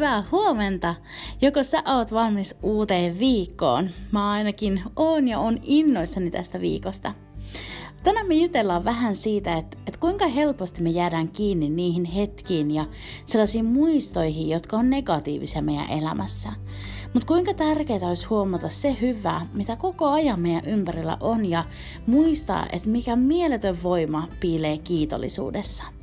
hyvää huomenta! Joko sä oot valmis uuteen viikkoon? Mä ainakin oon ja on innoissani tästä viikosta. Tänään me jutellaan vähän siitä, että, että kuinka helposti me jäädään kiinni niihin hetkiin ja sellaisiin muistoihin, jotka on negatiivisia meidän elämässä. Mutta kuinka tärkeää olisi huomata se hyvä, mitä koko ajan meidän ympärillä on ja muistaa, että mikä mieletön voima piilee kiitollisuudessa.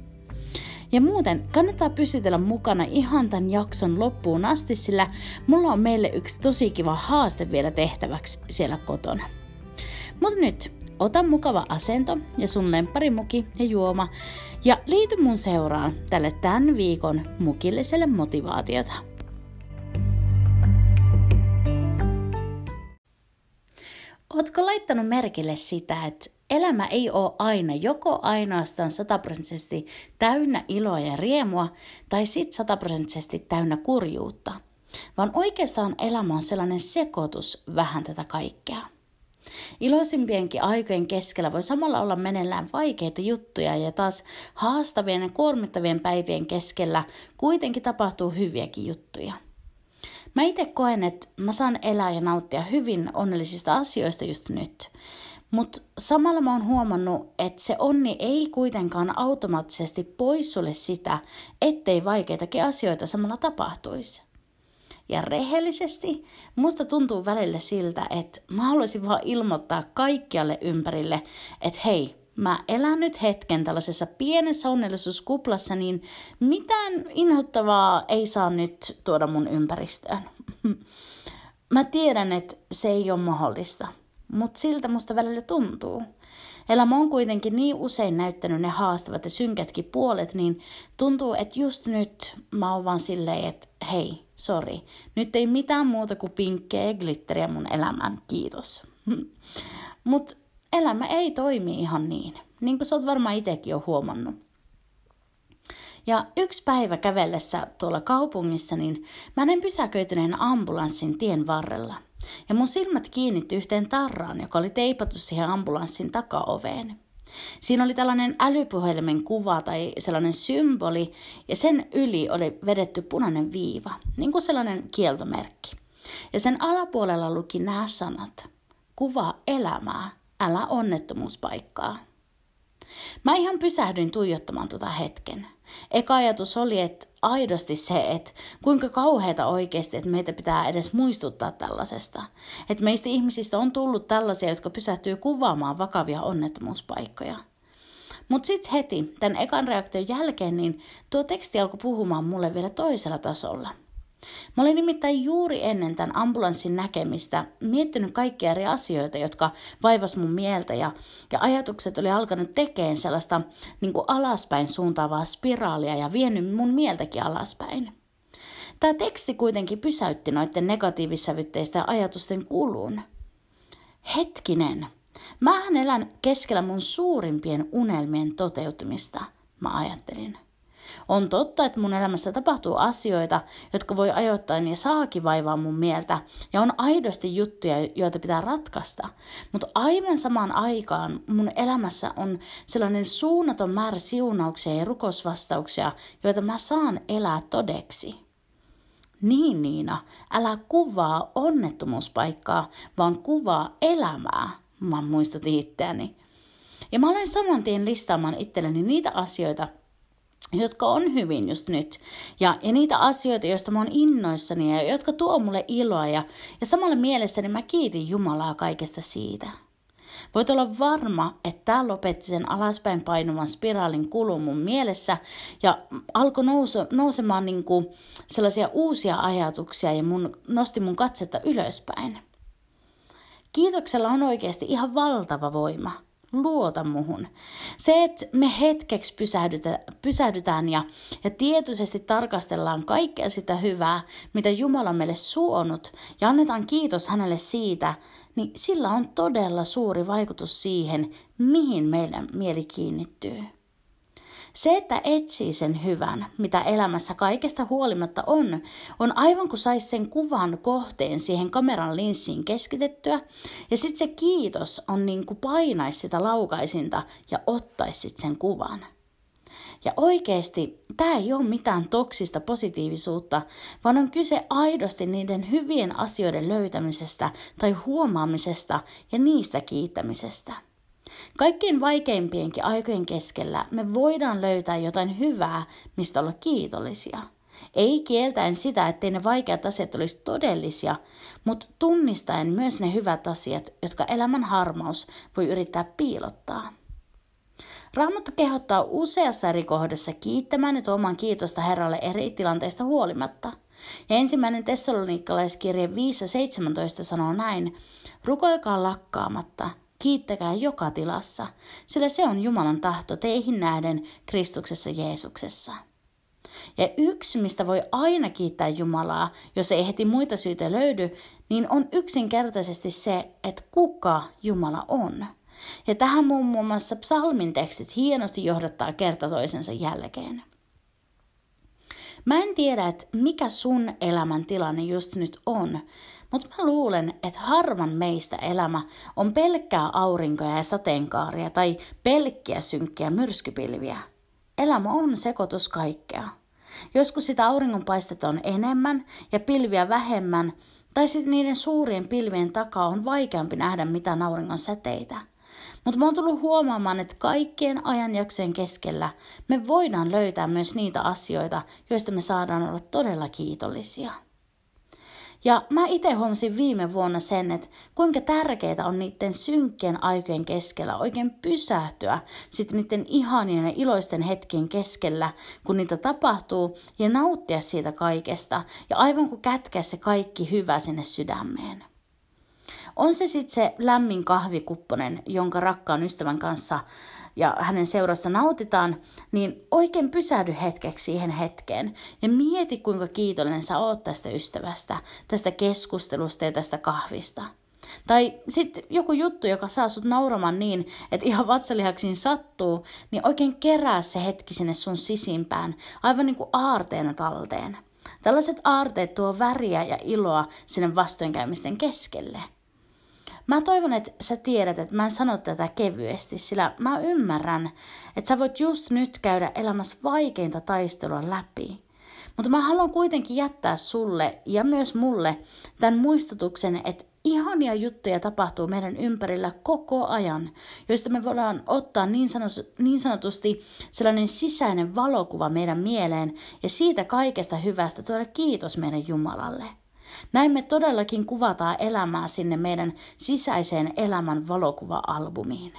Ja muuten kannattaa pysytellä mukana ihan tämän jakson loppuun asti, sillä mulla on meille yksi tosi kiva haaste vielä tehtäväksi siellä kotona. Mutta nyt, ota mukava asento ja sun lempparimuki ja juoma ja liity mun seuraan tälle tämän viikon mukilliselle motivaatiota. Ootko laittanut merkille sitä, että elämä ei ole aina joko ainoastaan sataprosenttisesti täynnä iloa ja riemua, tai sit sataprosenttisesti täynnä kurjuutta, vaan oikeastaan elämä on sellainen sekoitus vähän tätä kaikkea. Iloisimpienkin aikojen keskellä voi samalla olla meneillään vaikeita juttuja ja taas haastavien ja kuormittavien päivien keskellä kuitenkin tapahtuu hyviäkin juttuja – Mä itse koen, että mä saan elää ja nauttia hyvin onnellisista asioista just nyt. Mutta samalla mä oon huomannut, että se onni ei kuitenkaan automaattisesti pois sulle sitä, ettei vaikeitakin asioita samalla tapahtuisi. Ja rehellisesti musta tuntuu välillä siltä, että mä haluaisin vaan ilmoittaa kaikkialle ympärille, että hei, mä elän nyt hetken tällaisessa pienessä onnellisuuskuplassa, niin mitään inhottavaa ei saa nyt tuoda mun ympäristöön. Mä tiedän, että se ei ole mahdollista, mutta siltä musta välillä tuntuu. Elämä on kuitenkin niin usein näyttänyt ne haastavat ja synkätkin puolet, niin tuntuu, että just nyt mä oon vaan silleen, että hei, sorry, nyt ei mitään muuta kuin pinkkeä ja glitteriä mun elämään, kiitos. Mutta elämä ei toimi ihan niin, niin kuin sä oot varmaan itsekin jo huomannut. Ja yksi päivä kävellessä tuolla kaupungissa, niin mä näin pysäköityneen ambulanssin tien varrella. Ja mun silmät kiinnitty yhteen tarraan, joka oli teipattu siihen ambulanssin takaoveen. Siinä oli tällainen älypuhelimen kuva tai sellainen symboli, ja sen yli oli vedetty punainen viiva, niin kuin sellainen kieltomerkki. Ja sen alapuolella luki nämä sanat. Kuva elämää, älä onnettomuuspaikkaa. Mä ihan pysähdyin tuijottamaan tuota hetken. Eka ajatus oli, että aidosti se, että kuinka kauheita oikeasti, että meitä pitää edes muistuttaa tällaisesta. Että meistä ihmisistä on tullut tällaisia, jotka pysähtyy kuvaamaan vakavia onnettomuuspaikkoja. Mutta sitten heti, tämän ekan reaktion jälkeen, niin tuo teksti alkoi puhumaan mulle vielä toisella tasolla – Mä olin nimittäin juuri ennen tämän ambulanssin näkemistä miettinyt kaikkia eri asioita, jotka vaivas mun mieltä ja, ja ajatukset oli alkanut tekemään sellaista niin kuin alaspäin suuntaavaa spiraalia ja vienyt mun mieltäkin alaspäin. Tämä teksti kuitenkin pysäytti noiden negatiivissävytteisten ajatusten kulun. Hetkinen, mähän elän keskellä mun suurimpien unelmien toteutumista, mä ajattelin. On totta, että mun elämässä tapahtuu asioita, jotka voi ajoittain ja saakin vaivaa mun mieltä, ja on aidosti juttuja, joita pitää ratkaista. Mutta aivan samaan aikaan mun elämässä on sellainen suunnaton määrä siunauksia ja rukosvastauksia, joita mä saan elää todeksi. Niin Niina, älä kuvaa onnettomuuspaikkaa, vaan kuvaa elämää, mä muistutin itseäni. Ja mä olen saman tien listaamaan itselleni niitä asioita, jotka on hyvin just nyt. Ja, ja niitä asioita, joista mä oon innoissani ja jotka tuo mulle iloa. Ja, ja samalla mielessäni mä kiitin Jumalaa kaikesta siitä. Voit olla varma, että tämä lopetti sen alaspäin painuvan spiraalin kulun mun mielessä ja alkoi nouse, nousemaan niinku sellaisia uusia ajatuksia ja mun, nosti mun katsetta ylöspäin. Kiitoksella on oikeasti ihan valtava voima – luota muhun. Se, että me hetkeksi pysähdytä, pysähdytään ja, ja tietoisesti tarkastellaan kaikkea sitä hyvää, mitä Jumala on meille suonut, ja annetaan kiitos hänelle siitä, niin sillä on todella suuri vaikutus siihen, mihin meidän mieli kiinnittyy. Se, että etsii sen hyvän, mitä elämässä kaikesta huolimatta on, on aivan kuin saisi sen kuvan kohteen siihen kameran linssiin keskitettyä, ja sitten se kiitos on niin kuin painaisi sitä laukaisinta ja ottaisi sen kuvan. Ja oikeasti tämä ei ole mitään toksista positiivisuutta, vaan on kyse aidosti niiden hyvien asioiden löytämisestä tai huomaamisesta ja niistä kiittämisestä. Kaikkien vaikeimpienkin aikojen keskellä me voidaan löytää jotain hyvää, mistä olla kiitollisia. Ei kieltäen sitä, ettei ne vaikeat asiat olisi todellisia, mutta tunnistaen myös ne hyvät asiat, jotka elämän harmaus voi yrittää piilottaa. Raamattu kehottaa useassa eri kohdassa kiittämään ja tuomaan kiitosta Herralle eri tilanteista huolimatta. Ja ensimmäinen Tessaloniikkalaiskirje 5.17 sanoo näin, rukoilkaa lakkaamatta, Kiittäkää joka tilassa, sillä se on Jumalan tahto teihin nähden Kristuksessa Jeesuksessa. Ja yksi, mistä voi aina kiittää Jumalaa, jos ei heti muita syitä löydy, niin on yksinkertaisesti se, että kuka Jumala on. Ja tähän muun muassa psalmin tekstit hienosti johdattaa kerta toisensa jälkeen. Mä en tiedä, että mikä sun elämän tilanne just nyt on, mutta mä luulen, että harvan meistä elämä on pelkkää aurinkoja ja sateenkaaria tai pelkkiä synkkiä myrskypilviä. Elämä on sekoitus kaikkea. Joskus sitä auringonpaistetta on enemmän ja pilviä vähemmän, tai sitten niiden suurien pilvien takaa on vaikeampi nähdä mitään auringon säteitä. Mutta mä oon tullut huomaamaan, että kaikkien ajanjaksojen keskellä me voidaan löytää myös niitä asioita, joista me saadaan olla todella kiitollisia. Ja mä itse huomasin viime vuonna sen, että kuinka tärkeää on niiden synkkien aikojen keskellä oikein pysähtyä sitten niiden ihanien ja iloisten hetkien keskellä, kun niitä tapahtuu, ja nauttia siitä kaikesta, ja aivan kuin kätkeä se kaikki hyvä sinne sydämeen. On se sitten se lämmin kahvikupponen, jonka rakkaan ystävän kanssa ja hänen seurassa nautitaan, niin oikein pysähdy hetkeksi siihen hetkeen ja mieti, kuinka kiitollinen sä oot tästä ystävästä, tästä keskustelusta ja tästä kahvista. Tai sitten joku juttu, joka saa sut nauramaan niin, että ihan vatsalihaksiin sattuu, niin oikein kerää se hetki sinne sun sisimpään, aivan niin kuin aarteena talteen. Tällaiset aarteet tuo väriä ja iloa sinne vastoinkäymisten keskelle. Mä toivon, että sä tiedät, että mä en sano tätä kevyesti, sillä mä ymmärrän, että sä voit just nyt käydä elämässä vaikeinta taistelua läpi. Mutta mä haluan kuitenkin jättää sulle ja myös mulle tämän muistutuksen, että ihania juttuja tapahtuu meidän ympärillä koko ajan, joista me voidaan ottaa niin, niin sanotusti sellainen sisäinen valokuva meidän mieleen ja siitä kaikesta hyvästä tuoda kiitos meidän Jumalalle. Näin me todellakin kuvataan elämää sinne meidän sisäiseen elämän valokuva-albumiin.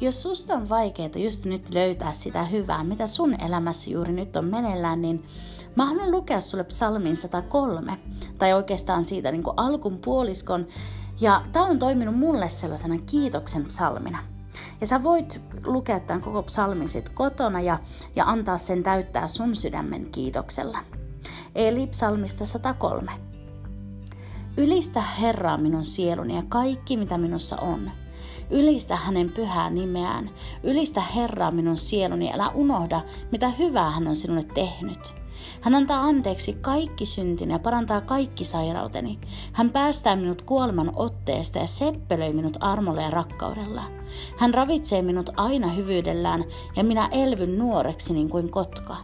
Jos susta on vaikeaa just nyt löytää sitä hyvää, mitä sun elämässä juuri nyt on meneillään, niin mä haluan lukea sulle psalmin 103, tai oikeastaan siitä niin alkun puoliskon, ja tämä on toiminut mulle sellaisena kiitoksen psalmina. Ja sä voit lukea tämän koko psalmin sit kotona ja, ja antaa sen täyttää sun sydämen kiitoksella. Eli psalmista 103. Ylistä Herraa minun sieluni ja kaikki mitä minussa on. Ylistä hänen pyhää nimeään. Ylistä Herraa minun sieluni, älä unohda, mitä hyvää hän on sinulle tehnyt. Hän antaa anteeksi kaikki syntini ja parantaa kaikki sairauteni. Hän päästää minut kuoleman otteesta ja seppelöi minut armolla ja rakkaudella. Hän ravitsee minut aina hyvyydellään ja minä elvyn nuoreksi niin kuin kotka.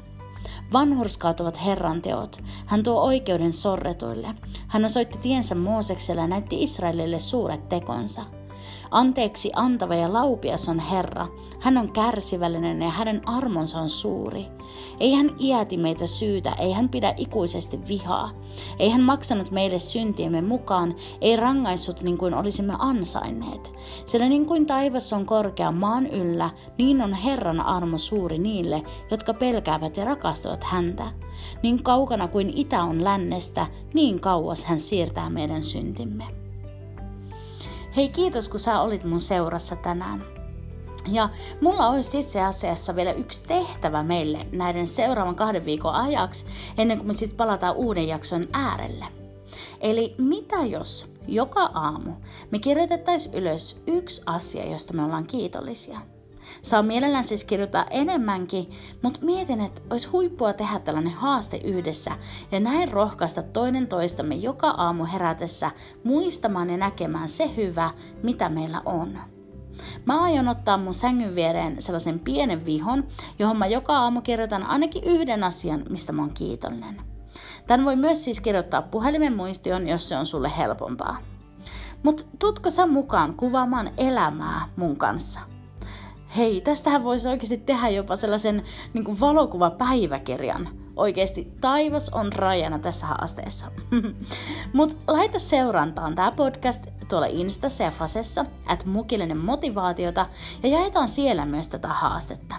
Vanhurskaat ovat Herran teot. Hän tuo oikeuden sorretuille. Hän osoitti tiensä Moosekselle ja näytti Israelille suuret tekonsa. Anteeksi antava ja laupias on Herra. Hän on kärsivällinen ja hänen armonsa on suuri. Ei hän iäti meitä syytä, ei hän pidä ikuisesti vihaa. Ei hän maksanut meille syntiemme mukaan, ei rangaissut niin kuin olisimme ansainneet. Sillä niin kuin taivas on korkea maan yllä, niin on Herran armo suuri niille, jotka pelkäävät ja rakastavat häntä. Niin kaukana kuin itä on lännestä, niin kauas hän siirtää meidän syntimme. Hei kiitos kun sä olit mun seurassa tänään. Ja mulla olisi itse asiassa vielä yksi tehtävä meille näiden seuraavan kahden viikon ajaksi, ennen kuin me sitten palataan uuden jakson äärelle. Eli mitä jos joka aamu me kirjoitettaisiin ylös yksi asia, josta me ollaan kiitollisia – Saa mielellään siis kirjoittaa enemmänkin, mutta mietin, että olisi huippua tehdä tällainen haaste yhdessä ja näin rohkaista toinen toistamme joka aamu herätessä muistamaan ja näkemään se hyvä, mitä meillä on. Mä aion ottaa mun sängyn viereen sellaisen pienen vihon, johon mä joka aamu kirjoitan ainakin yhden asian, mistä mä oon kiitollinen. Tän voi myös siis kirjoittaa puhelimen muistion, jos se on sulle helpompaa. Mutta tutko sä mukaan kuvaamaan elämää mun kanssa? Hei, tästähän voisi oikeasti tehdä jopa sellaisen niin kuin valokuvapäiväkirjan. Oikeasti taivas on rajana tässä haasteessa. Mutta laita seurantaan tämä podcast tuolla Instassa ja Fasessa, että mukillinen motivaatiota, ja jaetaan siellä myös tätä haastetta.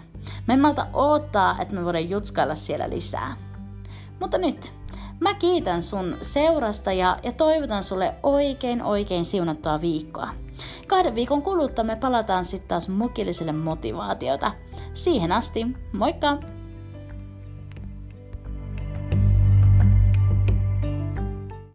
Me malta odottaa, että me voidaan jutskailla siellä lisää. Mutta nyt, mä kiitän sun seurasta ja, ja toivotan sulle oikein oikein siunattua viikkoa. Kahden viikon kuluttua me palataan sitten taas mukilliselle motivaatiota. Siihen asti, moikka!